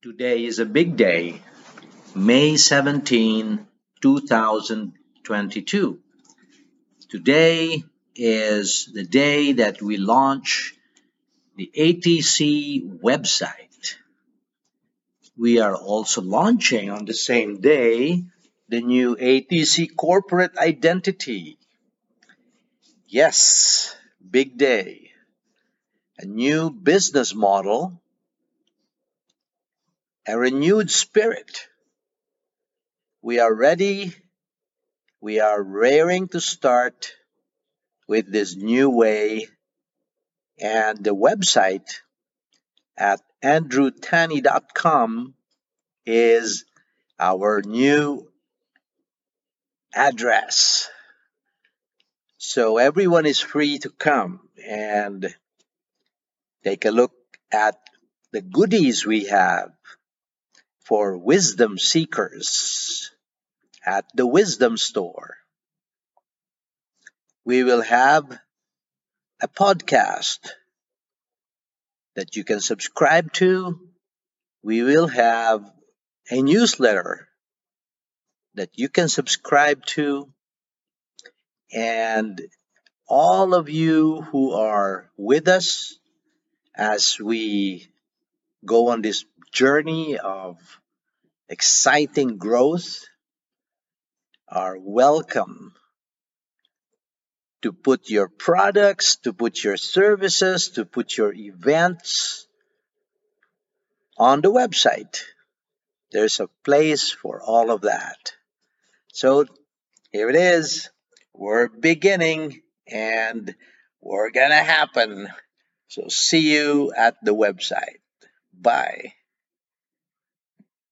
Today is a big day, May 17, 2022. Today is the day that we launch the ATC website. We are also launching on the same day the new ATC corporate identity. Yes, big day. A new business model a renewed spirit. We are ready. We are raring to start with this new way. And the website at andrewtani.com is our new address. So everyone is free to come and take a look at the goodies we have for wisdom seekers at the Wisdom Store. We will have a podcast that you can subscribe to. We will have a newsletter that you can subscribe to. And all of you who are with us as we go on this journey of exciting growth are welcome to put your products, to put your services, to put your events on the website. There's a place for all of that. So here it is. We're beginning and we're going to happen. So see you at the website. Bye.